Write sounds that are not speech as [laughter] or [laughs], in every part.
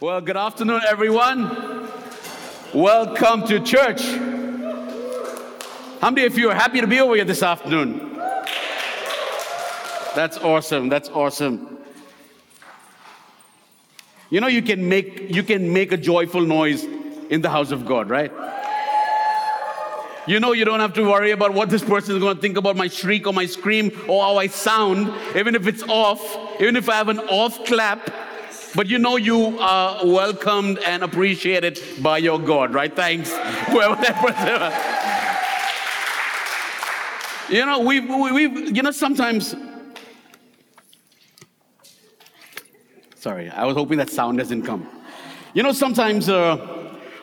Well, good afternoon, everyone. Welcome to church. How many of you are happy to be over here this afternoon? That's awesome. That's awesome. You know, you can make you can make a joyful noise in the house of God, right? You know, you don't have to worry about what this person is going to think about my shriek or my scream or how I sound, even if it's off, even if I have an off clap. But you know, you are welcomed and appreciated by your God, right? Thanks, [laughs] whoever that person. You know, we've, we've, you know, sometimes. Sorry, I was hoping that sound doesn't come. You know, sometimes. Uh,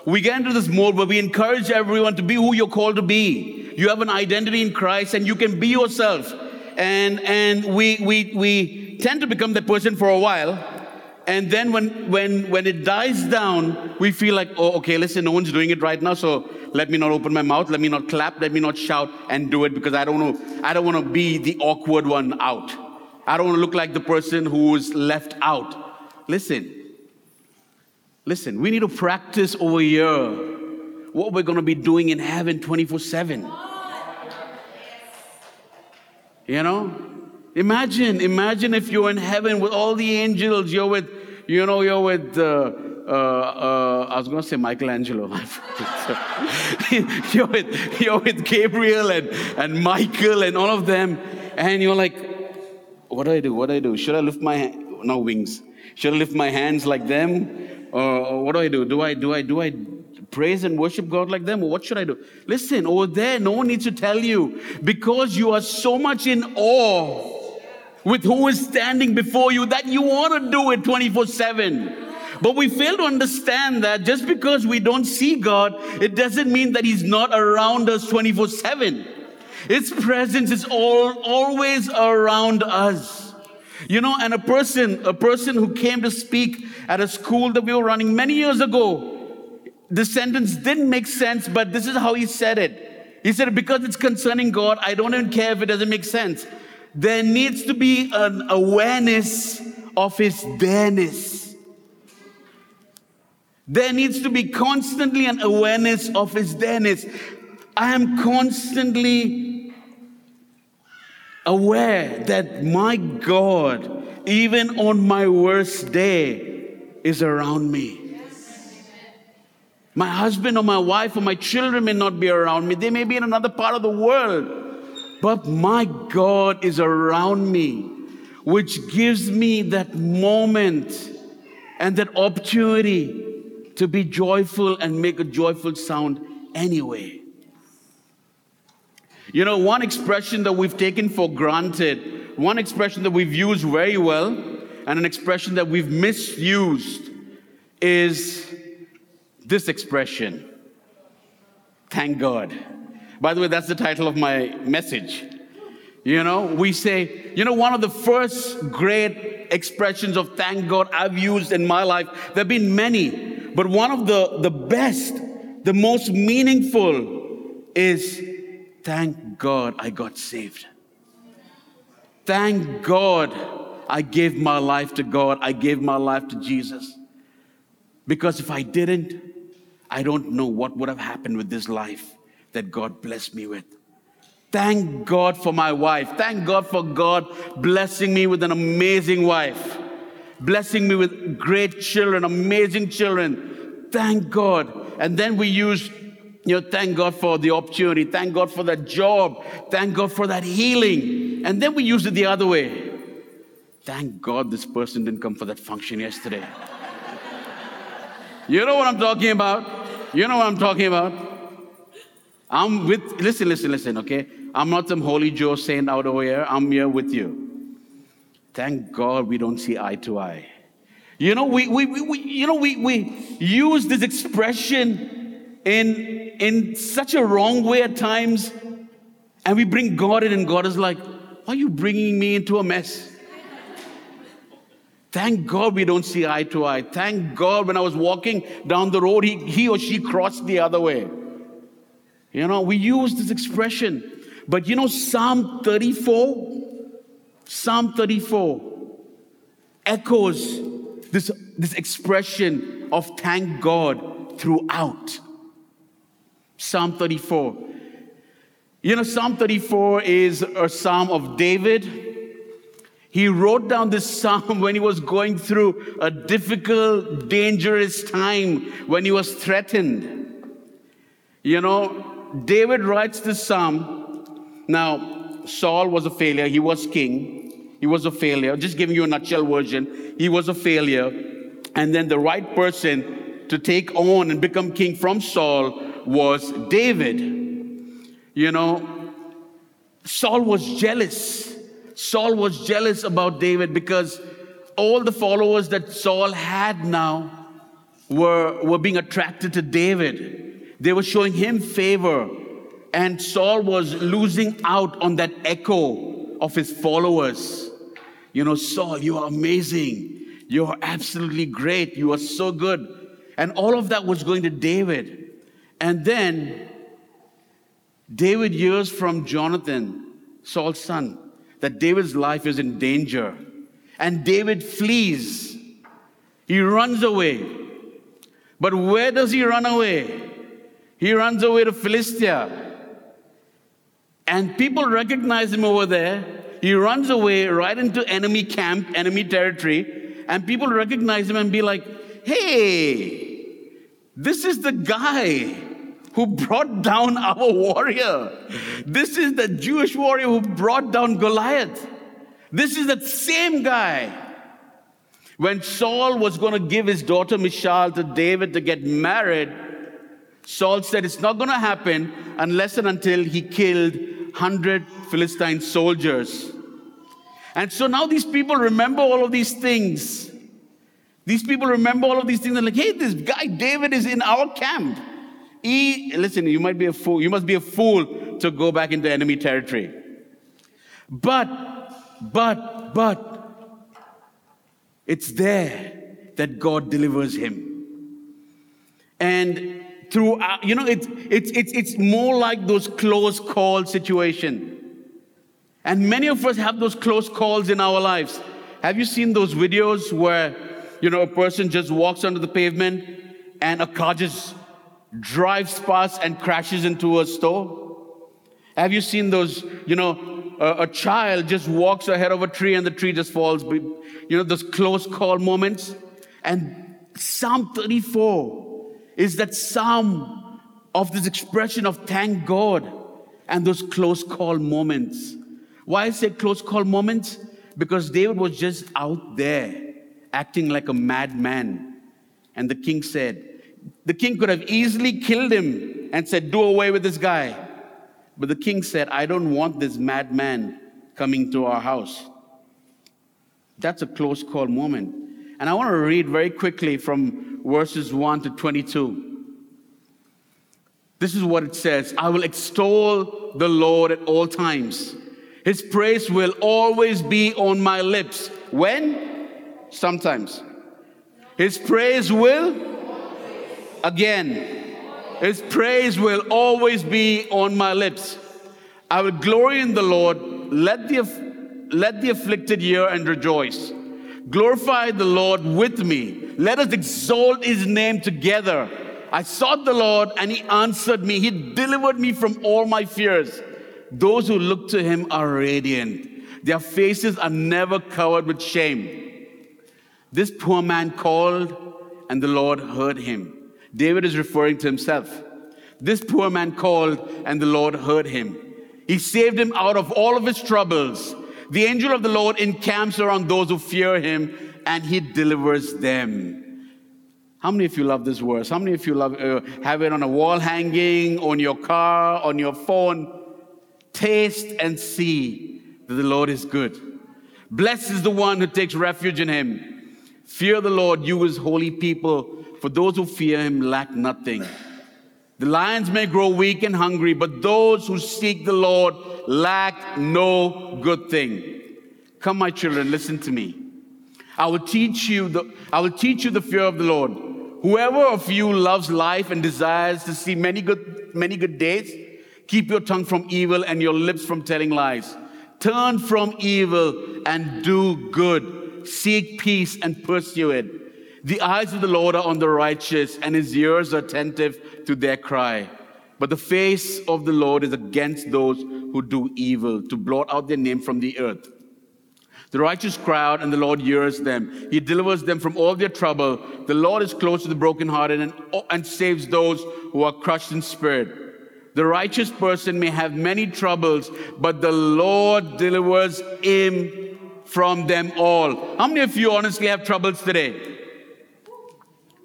we get into this mode where we encourage everyone to be who you're called to be. You have an identity in Christ and you can be yourself. And, and we, we, we tend to become that person for a while. And then when, when, when it dies down, we feel like, oh, okay, listen, no one's doing it right now. So let me not open my mouth. Let me not clap. Let me not shout and do it because I don't know. I don't want to be the awkward one out. I don't want to look like the person who's left out. Listen, Listen, we need to practice over here what we're going to be doing in heaven 24 7. You know? Imagine, imagine if you're in heaven with all the angels, you're with, you know, you're with, uh, uh, uh, I was going to say Michelangelo. [laughs] [laughs] you're, with, you're with Gabriel and, and Michael and all of them, and you're like, what do I do? What do I do? Should I lift my, no wings. Should I lift my hands like them? Or what do I do? Do I do I do I praise and worship God like them? Or what should I do? Listen, over there, no one needs to tell you because you are so much in awe with who is standing before you that you want to do it 24 7. But we fail to understand that just because we don't see God, it doesn't mean that He's not around us 24 7. His presence is all, always around us. You know, and a person, a person who came to speak at a school that we were running many years ago, the sentence didn't make sense, but this is how he said it. He said, because it's concerning God, I don't even care if it doesn't make sense. There needs to be an awareness of his there-ness. There needs to be constantly an awareness of his there-ness. I am constantly aware that my God, even on my worst day, is around me. My husband or my wife or my children may not be around me. They may be in another part of the world. But my God is around me, which gives me that moment and that opportunity to be joyful and make a joyful sound anyway. You know, one expression that we've taken for granted, one expression that we've used very well, and an expression that we've misused is this expression thank God. By the way, that's the title of my message. You know, we say, you know, one of the first great expressions of thank God I've used in my life, there have been many, but one of the, the best, the most meaningful is Thank God I got saved. Thank God I gave my life to God. I gave my life to Jesus. Because if I didn't, I don't know what would have happened with this life that God blessed me with. Thank God for my wife. Thank God for God blessing me with an amazing wife, blessing me with great children, amazing children. Thank God. And then we use you know, thank God for the opportunity. Thank God for that job. Thank God for that healing. And then we use it the other way. Thank God this person didn't come for that function yesterday. you know what I'm talking about? You know what I'm talking about? I'm with, listen, listen, listen, okay? I'm not some holy Joe saint out over here. I'm here with you. Thank God we don't see eye to eye. You know, we, we, we, you know, we, we use this expression in, in such a wrong way at times. And we bring God in, and God is like, Why are you bringing me into a mess? Thank God we don't see eye to eye. Thank God when I was walking down the road, he, he or she crossed the other way. You know, we use this expression. But you know, Psalm 34, Psalm 34 echoes this, this expression of thank God throughout. Psalm 34. You know, Psalm 34 is a psalm of David. He wrote down this psalm [laughs] when he was going through a difficult, dangerous time, when he was threatened. You know, David writes this psalm. Now, Saul was a failure, he was king, he was a failure. Just giving you a nutshell version, he was a failure. And then the right person to take on and become king from Saul was David. You know, Saul was jealous. Saul was jealous about David because all the followers that Saul had now were, were being attracted to David. They were showing him favor. And Saul was losing out on that echo of his followers. You know, Saul, you are amazing. You are absolutely great. You are so good. And all of that was going to David. And then David hears from Jonathan, Saul's son, that David's life is in danger. And David flees. He runs away. But where does he run away? He runs away to Philistia. And people recognize him over there. He runs away right into enemy camp, enemy territory. And people recognize him and be like, hey, this is the guy who brought down [laughs] our warrior. This is the Jewish warrior who brought down Goliath. This is the same guy. When Saul was going to give his daughter Michal to David to get married, Saul said it's not going to happen unless and until he killed 100 Philistine soldiers. And so now these people remember all of these things. These people remember all of these things. They're like, hey, this guy David is in our camp. He, listen, you might be a fool. You must be a fool to go back into enemy territory. But, but, but, it's there that God delivers him. And through, uh, you know, it's, it's, it's, it's more like those close call situation. And many of us have those close calls in our lives. Have you seen those videos where, you know, a person just walks onto the pavement and a car just drives past and crashes into a store? Have you seen those, you know, a, a, child just walks ahead of a tree and the tree just falls? You know, those close call moments? And Psalm 34 is that psalm of this expression of thank God and those close call moments. Why I say close call moments? Because David was just out there acting like a madman. And the king said, the king could have easily killed him and said, Do away with this guy. But the king said, I don't want this madman coming to our house. That's a close call moment. And I want to read very quickly from verses 1 to 22. This is what it says I will extol the Lord at all times. His praise will always be on my lips. When? Sometimes. His praise will again. His praise will always be on my lips. I will glory in the Lord. Let the, let the afflicted hear and rejoice. Glorify the Lord with me. Let us exalt his name together. I sought the Lord and he answered me. He delivered me from all my fears. Those who look to him are radiant. Their faces are never covered with shame. This poor man called and the Lord heard him. David is referring to himself. This poor man called, and the Lord heard him. He saved him out of all of his troubles. The angel of the Lord encamps around those who fear him, and he delivers them. How many of you love this verse? How many of you love uh, have it on a wall hanging, on your car, on your phone? Taste and see that the Lord is good. Blessed is the one who takes refuge in him. Fear the Lord, you his holy people for those who fear him lack nothing. The lions may grow weak and hungry, but those who seek the Lord lack no good thing. Come, my children, listen to me. I will teach you the, I will teach you the fear of the Lord. Whoever of you loves life and desires to see many good, many good days, keep your tongue from evil and your lips from telling lies. Turn from evil and do good. Seek peace and pursue it. The eyes of the Lord are on the righteous, and his ears are attentive to their cry. But the face of the Lord is against those who do evil, to blot out their name from the earth. The righteous crowd, and the Lord hears them. He delivers them from all their trouble. The Lord is close to the brokenhearted and, and saves those who are crushed in spirit. The righteous person may have many troubles, but the Lord delivers him from them all. How many of you honestly have troubles today?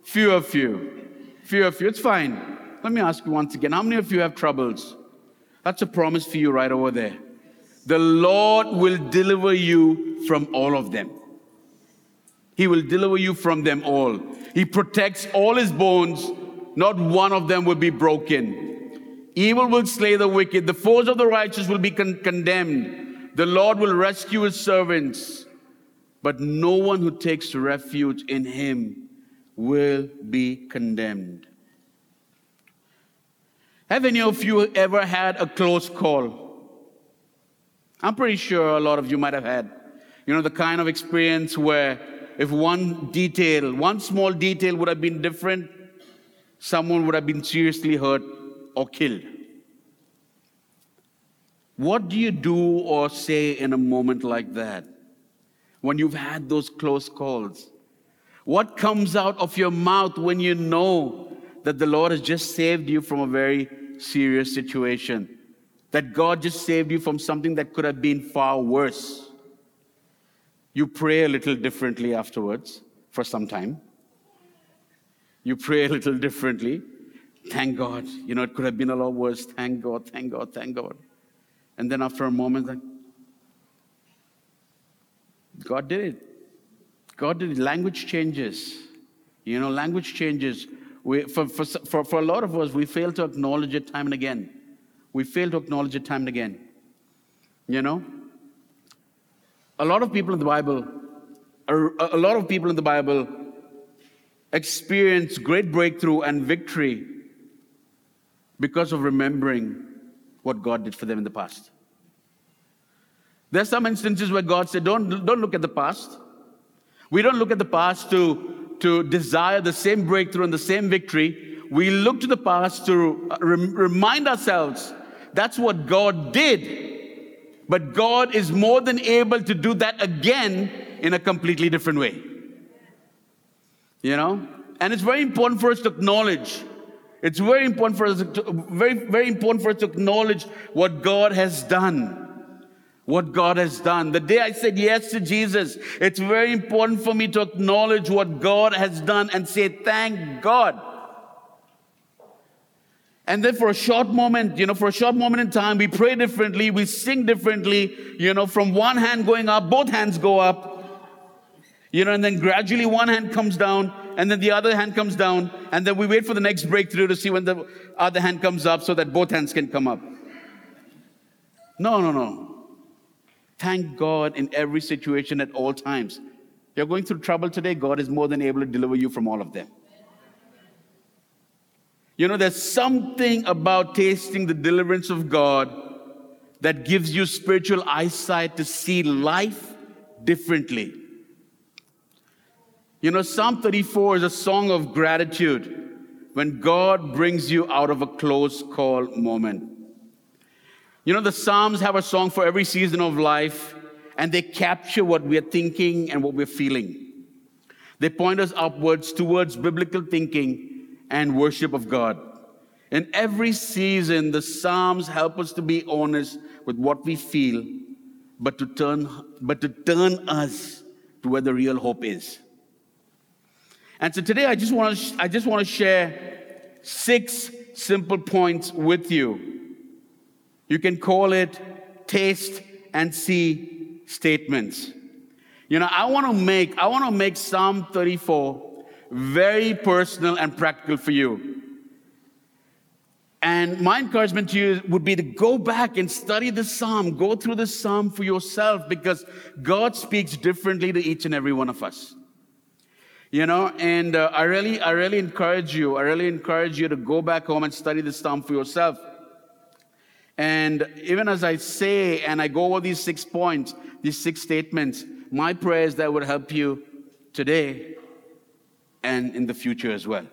Few of you. Few of you. It's fine. Let me ask you once again how many of you have troubles? That's a promise for you right over there. The Lord will deliver you from all of them. He will deliver you from them all. He protects all his bones, not one of them will be broken. Evil will slay the wicked, the foes of the righteous will be con- condemned. The Lord will rescue his servants, but no one who takes refuge in him will be condemned. Have any of you ever had a close call? I'm pretty sure a lot of you might have had, you know, the kind of experience where if one detail, one small detail would have been different, someone would have been seriously hurt or killed. What do you do or say in a moment like that? When you've had those close calls? What comes out of your mouth when you know that the Lord has just saved you from a very serious situation? that God just saved you from something that could have been far worse. You pray a little differently afterwards for some time. You pray a little differently. Thank God. You know, it could have been a lot worse. Thank God, thank God, thank God. And then after a moment, like, God did it. God did it. Language changes. You know, language changes. We, for, for, for, for a lot of us, we fail to acknowledge it time and again. We fail to acknowledge it time and again. You know? A lot of people in the Bible, a lot of people in the Bible experience great breakthrough and victory because of remembering what God did for them in the past. There's some instances where God said, don't, don't look at the past. We don't look at the past to, to desire the same breakthrough and the same victory. We look to the past to remind ourselves that's what God did. But God is more than able to do that again in a completely different way. You know? And it's very important for us to acknowledge. It's very important for us to, very, very important for us to acknowledge what God has done. What God has done. The day I said yes to Jesus, it's very important for me to acknowledge what God has done and say, thank God. And then for a short moment, you know, for a short moment in time, we pray differently, we sing differently, you know, from one hand going up, both hands go up. You know, and then gradually one hand comes down, and then the other hand comes down, and then we wait for the next breakthrough to see when the other hand comes up so that both hands can come up. No, no, no. Thank God in every situation at all times. You're going through trouble today, God is more than able to deliver you from all of them. You know, there's something about tasting the deliverance of God that gives you spiritual eyesight to see life differently. You know, Psalm 34 is a song of gratitude when God brings you out of a close call moment. You know, the Psalms have a song for every season of life, and they capture what we're thinking and what we're feeling. They point us upwards towards biblical thinking and worship of God. In every season, the Psalms help us to be honest with what we feel, but to turn, but to turn us to where the real hope is. And so today, I just want to, I just want to share six simple points with you. You can call it taste and see statements. You know, I want to make, I want to make Psalm 34 very personal and practical for you. And my encouragement to you would be to go back and study the psalm, go through the psalm for yourself because God speaks differently to each and every one of us. You know, and uh, I really, I really encourage you, I really encourage you to go back home and study the psalm for yourself. And even as I say and I go over these six points, these six statements, my prayer is that would help you today and in the future as well.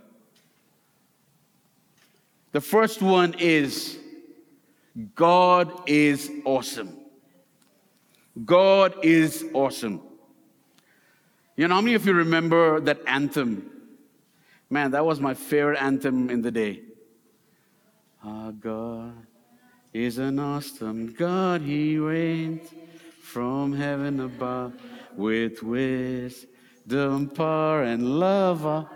The first one is God is awesome. God is awesome. You know, how many of you remember that anthem? Man, that was my favorite anthem in the day. Our God is an awesome God. He reigns from heaven above with wisdom, power, and love. Ah.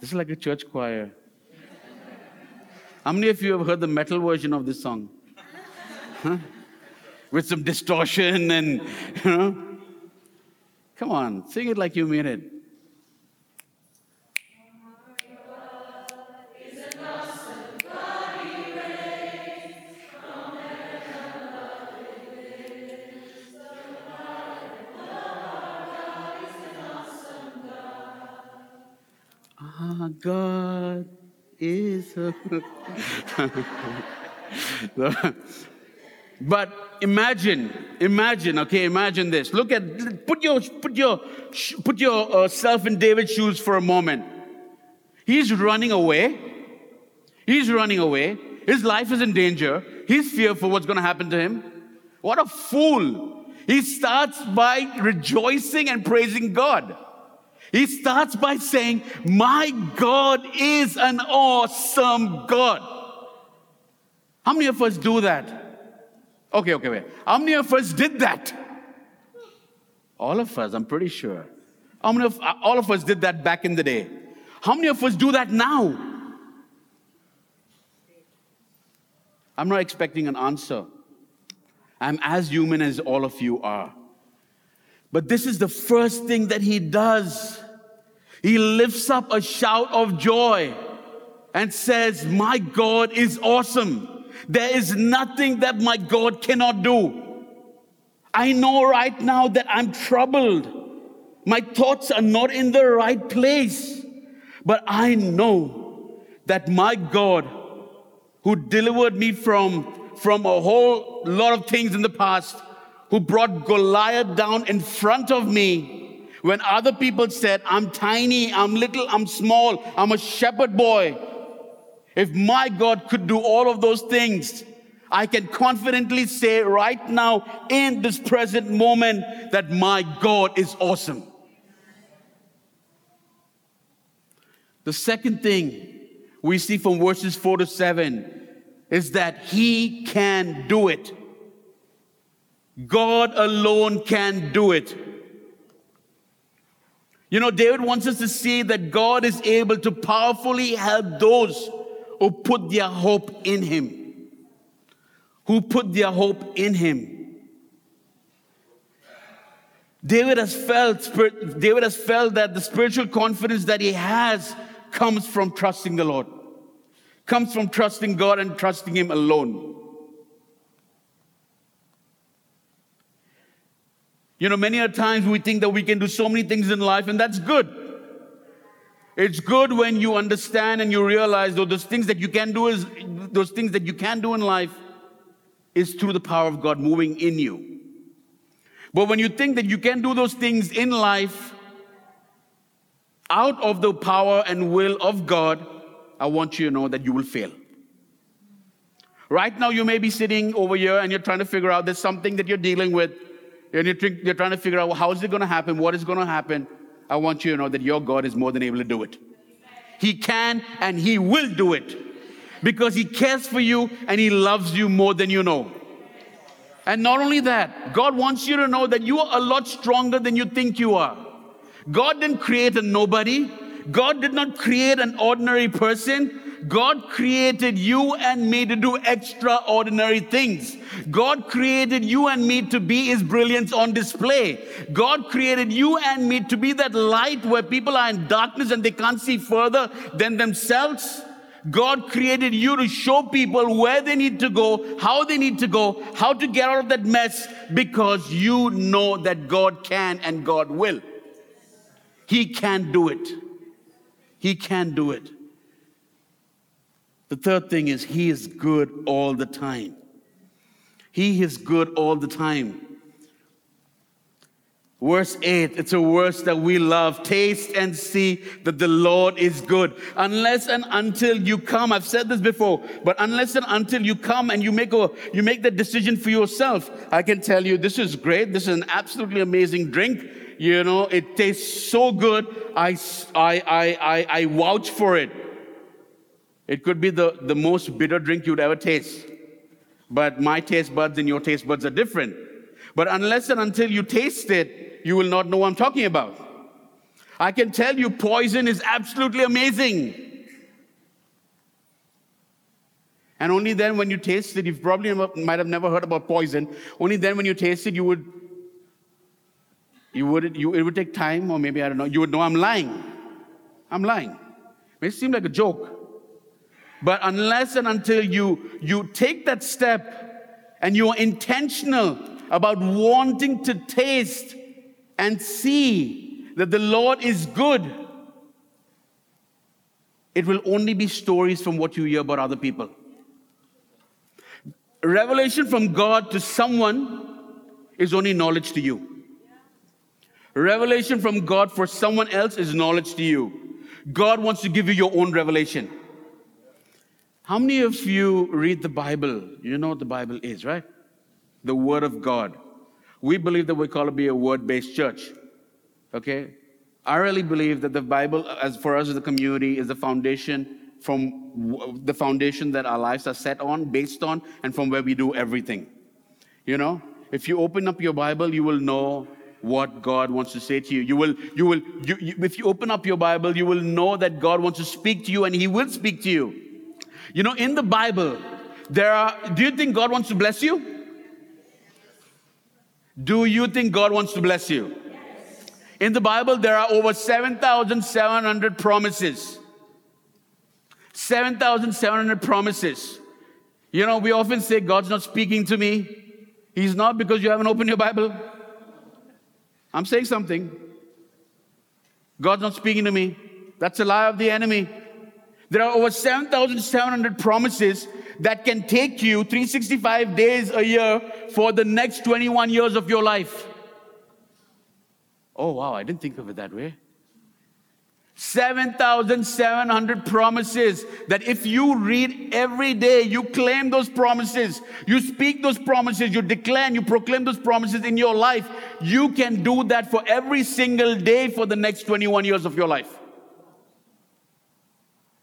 This is like a church choir. How many of you have heard the metal version of this song? Huh? With some distortion and, you know? Come on, sing it like you mean it. God is. [laughs] but imagine, imagine, okay, imagine this. Look at, put your, put your, put yourself uh, in David's shoes for a moment. He's running away. He's running away. His life is in danger. He's fearful what's going to happen to him. What a fool. He starts by rejoicing and praising God. He starts by saying, My God is an awesome God. How many of us do that? Okay, okay, wait. How many of us did that? All of us, I'm pretty sure. How many of all of us did that back in the day? How many of us do that now? I'm not expecting an answer. I'm as human as all of you are. But this is the first thing that he does. He lifts up a shout of joy and says, My God is awesome. There is nothing that my God cannot do. I know right now that I'm troubled. My thoughts are not in the right place. But I know that my God, who delivered me from, from a whole lot of things in the past, who brought Goliath down in front of me when other people said, I'm tiny, I'm little, I'm small, I'm a shepherd boy. If my God could do all of those things, I can confidently say right now in this present moment that my God is awesome. The second thing we see from verses 4 to 7 is that he can do it. God alone can do it. You know, David wants us to see that God is able to powerfully help those who put their hope in Him. Who put their hope in Him. David has felt, David has felt that the spiritual confidence that he has comes from trusting the Lord, comes from trusting God and trusting Him alone. You know, many a times we think that we can do so many things in life, and that's good. It's good when you understand and you realize those things that you can do is those things that you can do in life is through the power of God moving in you. But when you think that you can do those things in life out of the power and will of God, I want you to know that you will fail. Right now, you may be sitting over here and you're trying to figure out there's something that you're dealing with and you're, trying to figure out how is it going to happen? What is going to happen? I want you to know that your God is more than able to do it. He can and He will do it because He cares for you and He loves you more than you know. And not only that, God wants you to know that you are a lot stronger than you think you are. God didn't create a nobody. God did not create an ordinary person. God created you and me to do extraordinary things. God created you and me to be His brilliance on display. God created you and me to be that light where people are in darkness and they can't see further than themselves. God created you to show people where they need to go, how they need to go, how to get out of that mess because you know that God can and God will. He can do it. He can do it. The third thing is, He is good all the time. He is good all the time. Verse 8, it's a verse that we love. Taste and see that the Lord is good. Unless and until you come, I've said this before, but unless and until you come and you make a, you make the decision for yourself, I can tell you this is great. This is an absolutely amazing drink. You know, it tastes so good. I, I, I, I, I vouch for it. It could be the, the most bitter drink you'd ever taste. But my taste buds and your taste buds are different. But unless and until you taste it, you will not know what I'm talking about. I can tell you poison is absolutely amazing. And only then, when you taste it, you probably might have never heard about poison. Only then, when you taste it, you would, you would, you, it would take time, or maybe I don't know. You would know I'm lying. I'm lying. It may seem like a joke, but unless and until you you take that step and you are intentional about wanting to taste and see that the Lord is good, it will only be stories from what you hear about other people. Revelation from God to someone is only knowledge to you. Revelation from God for someone else is knowledge to you. God wants to give you your own revelation. How many of you read the Bible? You know what the Bible is, right? The Word of God. We believe that we call it be a word based church. Okay? I really believe that the Bible, as for us as a community, is the foundation from the foundation that our lives are set on, based on, and from where we do everything. You know, if you open up your Bible, you will know what God wants to say to you. You will, you will, you, you, if you open up your Bible, you will know that God wants to speak to you, and He will speak to you. You know, in the Bible, there are. Do you think God wants to bless you? Do you think God wants to bless you? In the Bible, there are over 7,700 promises. 7,700 promises. You know, we often say, God's not speaking to me. He's not because you haven't opened your Bible. I'm saying something. God's not speaking to me. That's a lie of the enemy. There are over 7,700 promises that can take you 365 days a year for the next 21 years of your life. Oh, wow, I didn't think of it that way. 7,700 promises that if you read every day, you claim those promises, you speak those promises, you declare and you proclaim those promises in your life, you can do that for every single day for the next 21 years of your life.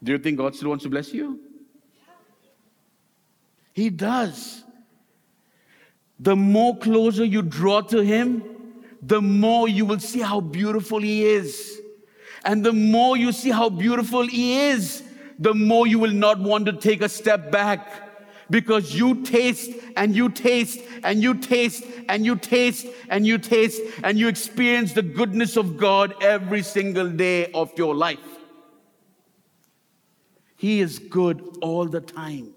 Do you think God still wants to bless you? He does. The more closer you draw to Him, the more you will see how beautiful He is. And the more you see how beautiful He is, the more you will not want to take a step back because you taste and you taste and you taste and you taste and you taste and you experience the goodness of God every single day of your life. He is good all the time.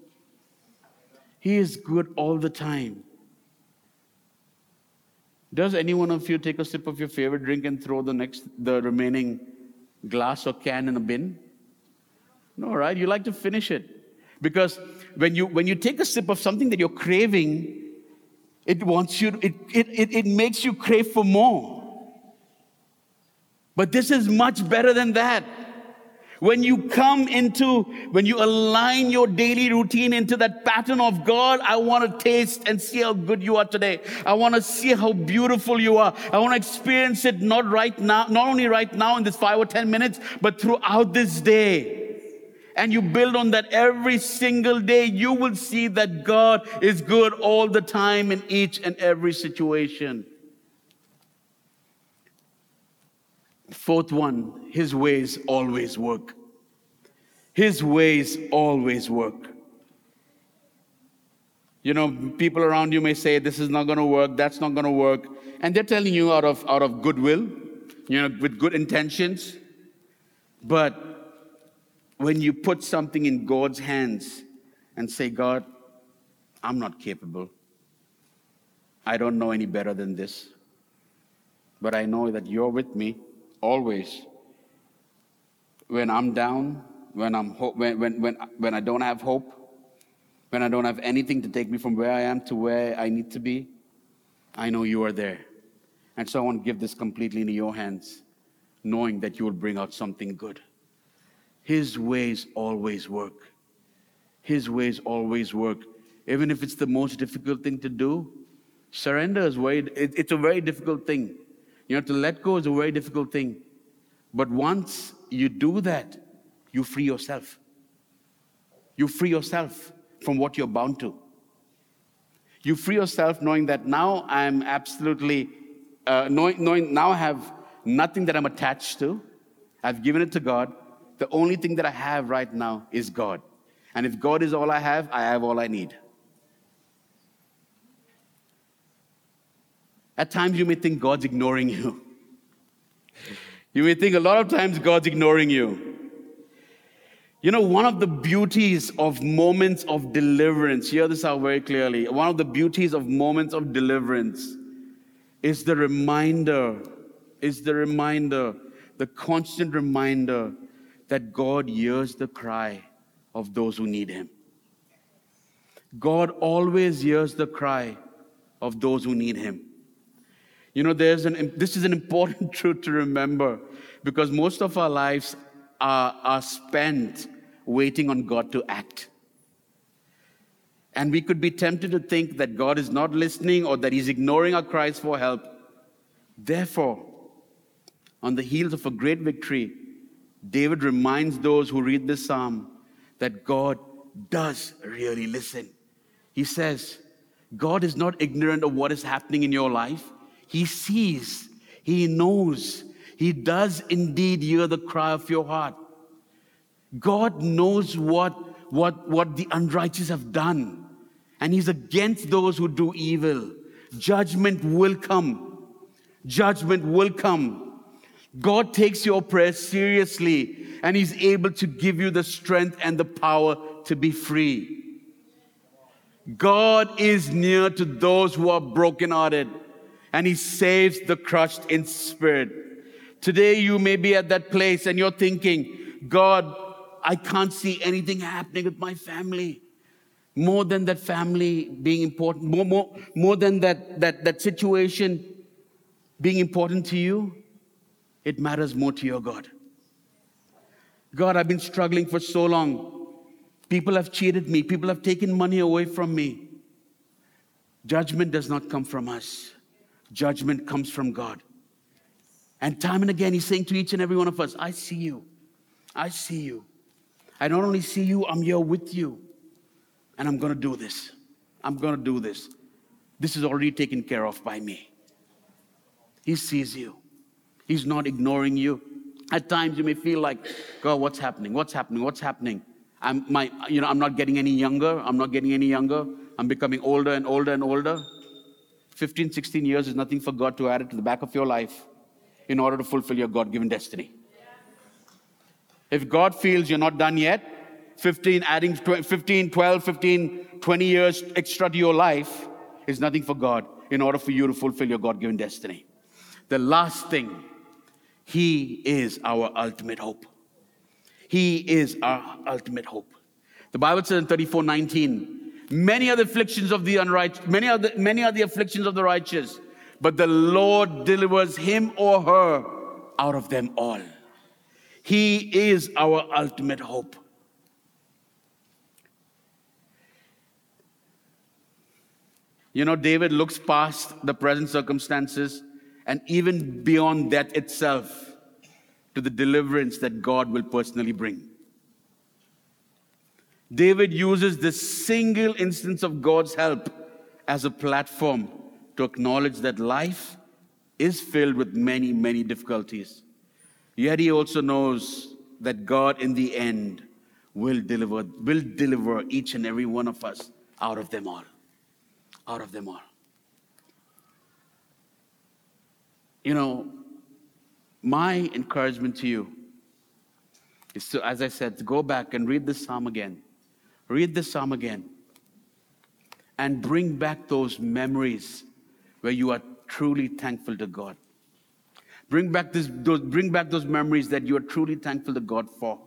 He is good all the time. Does any one of you take a sip of your favorite drink and throw the next the remaining glass or can in a bin? No, right? You like to finish it. Because when you when you take a sip of something that you're craving, it wants you, it, it, it, it makes you crave for more. But this is much better than that. When you come into, when you align your daily routine into that pattern of God, I want to taste and see how good you are today. I want to see how beautiful you are. I want to experience it not right now, not only right now in this five or 10 minutes, but throughout this day. And you build on that every single day, you will see that God is good all the time in each and every situation. Fourth one, his ways always work. His ways always work. You know, people around you may say, this is not going to work, that's not going to work. And they're telling you out of, out of goodwill, you know, with good intentions. But when you put something in God's hands and say, God, I'm not capable. I don't know any better than this. But I know that you're with me always. When I'm down, when, I'm ho- when, when, when, when I don't have hope, when I don't have anything to take me from where I am to where I need to be, I know you are there. And so I want to give this completely into your hands, knowing that you will bring out something good. His ways always work. His ways always work. Even if it's the most difficult thing to do, surrender is very, it, it's a very difficult thing. You know, to let go is a very difficult thing. But once you do that, you free yourself. You free yourself from what you're bound to. You free yourself knowing that now I'm absolutely, uh, knowing, knowing now I have nothing that I'm attached to. I've given it to God. The only thing that I have right now is God. And if God is all I have, I have all I need. At times you may think God's ignoring you. You may think a lot of times God's ignoring you. You know, one of the beauties of moments of deliverance, hear this out very clearly. One of the beauties of moments of deliverance is the reminder, is the reminder, the constant reminder that God hears the cry of those who need Him. God always hears the cry of those who need Him. You know, there's an, this is an important [laughs] truth to remember because most of our lives are, are spent waiting on God to act. And we could be tempted to think that God is not listening or that He's ignoring our cries for help. Therefore, on the heels of a great victory, David reminds those who read this psalm that God does really listen. He says, God is not ignorant of what is happening in your life. He sees, He knows, He does indeed hear the cry of your heart. God knows what, what, what the unrighteous have done, and He's against those who do evil. Judgment will come. Judgment will come. God takes your prayers seriously, and He's able to give you the strength and the power to be free. God is near to those who are brokenhearted and he saves the crushed in spirit. Today you may be at that place and you're thinking, God, I can't see anything happening with my family. More than that family being important, more, more, more than that, that, that situation being important to you, it matters more to your God. God, I've been struggling for so long. People have cheated me. People have taken money away from me. Judgment does not come from us judgment comes from God. And time and again, He's saying to each and every one of us, I see you. I see you. I not only see you, I'm here with you. And I'm going to do this. I'm going to do this. This is already taken care of by me. He sees you. He's not ignoring you. At times you may feel like, God, what's happening? What's happening? What's happening? I'm, my, you know, I'm not getting any younger. I'm not getting any younger. I'm becoming older and older and older. 15, 16 years is nothing for God to add it to the back of your life in order to fulfill your God given destiny. If God feels you're not done yet, 15, adding 15, 12, 15, 20 years extra to your life is nothing for God in order for you to fulfill your God given destiny. The last thing, He is our ultimate hope. He is our ultimate hope. The Bible says in 34 19, Many are the afflictions of the unrighteous, many are the, many are the afflictions of the righteous, but the Lord delivers him or her out of them all. He is our ultimate hope. You know, David looks past the present circumstances and even beyond that itself to the deliverance that God will personally bring. David uses this single instance of God's help as a platform to acknowledge that life is filled with many, many difficulties. Yet he also knows that God, in the end, will deliver, will deliver each and every one of us out of them all. Out of them all. You know, my encouragement to you is to, as I said, to go back and read this psalm again Read the psalm again and bring back those memories where you are truly thankful to God. Bring back, this, those, bring back those memories that you are truly thankful to God for.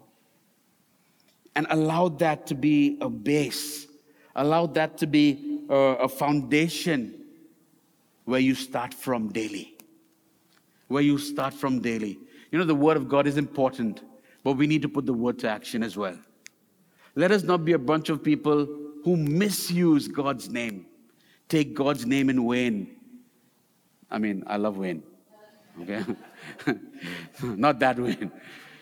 And allow that to be a base, allow that to be a, a foundation where you start from daily. where you start from daily. You know, the word of God is important, but we need to put the word to action as well. Let us not be a bunch of people who misuse God's name, take God's name in vain. I mean, I love Wayne, okay? [laughs] not that Wayne,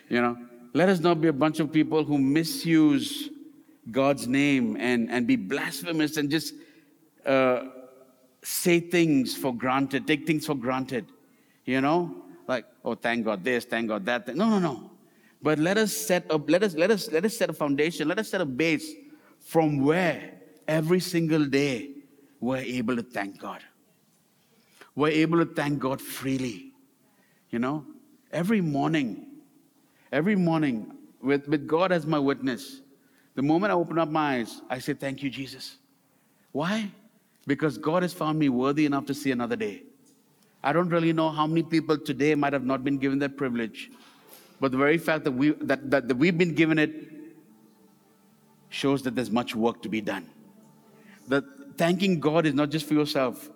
you know. Let us not be a bunch of people who misuse God's name and, and be blasphemous and just uh, say things for granted, take things for granted, you know? Like, oh, thank God this, thank God that. No, no, no. But let us set up, let us, let us, let us set a foundation, let us set a base from where every single day we're able to thank God. We're able to thank God freely. You know, every morning, every morning, with, with God as my witness, the moment I open up my eyes, I say, Thank you, Jesus. Why? Because God has found me worthy enough to see another day. I don't really know how many people today might have not been given that privilege. But the very fact that, we, that, that, that we've been given it shows that there's much work to be done. That thanking God is not just for yourself,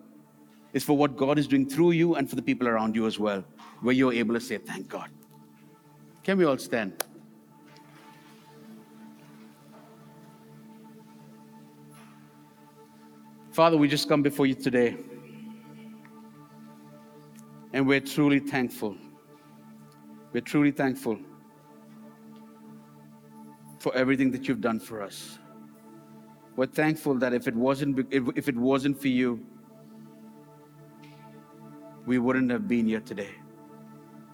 it's for what God is doing through you and for the people around you as well, where you're able to say, Thank God. Can we all stand? Father, we just come before you today. And we're truly thankful. We're truly thankful for everything that you've done for us. We're thankful that if it wasn't, if it wasn't for you, we wouldn't have been here today.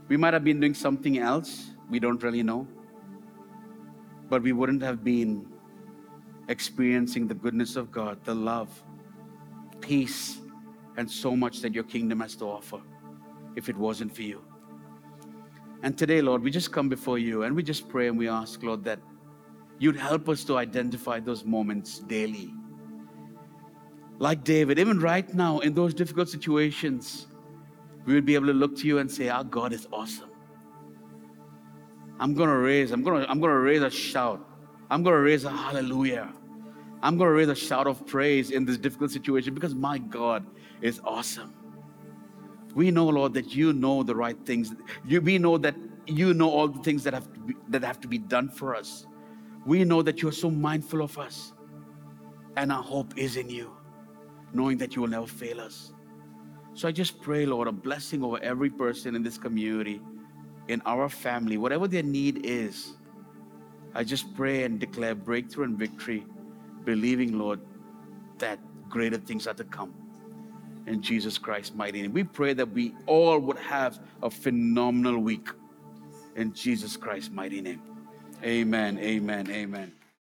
We might have been doing something else, we don't really know. But we wouldn't have been experiencing the goodness of God, the love, peace, and so much that your kingdom has to offer if it wasn't for you. And today, Lord, we just come before you and we just pray and we ask, Lord, that you'd help us to identify those moments daily. Like David, even right now in those difficult situations, we would be able to look to you and say, Our God is awesome. I'm gonna raise, I'm gonna, I'm gonna raise a shout. I'm gonna raise a hallelujah. I'm gonna raise a shout of praise in this difficult situation because my God is awesome. We know, Lord, that you know the right things. You, we know that you know all the things that have, to be, that have to be done for us. We know that you are so mindful of us. And our hope is in you, knowing that you will never fail us. So I just pray, Lord, a blessing over every person in this community, in our family, whatever their need is. I just pray and declare breakthrough and victory, believing, Lord, that greater things are to come in Jesus Christ's mighty name. We pray that we all would have a phenomenal week in Jesus Christ's mighty name. Amen, amen, amen.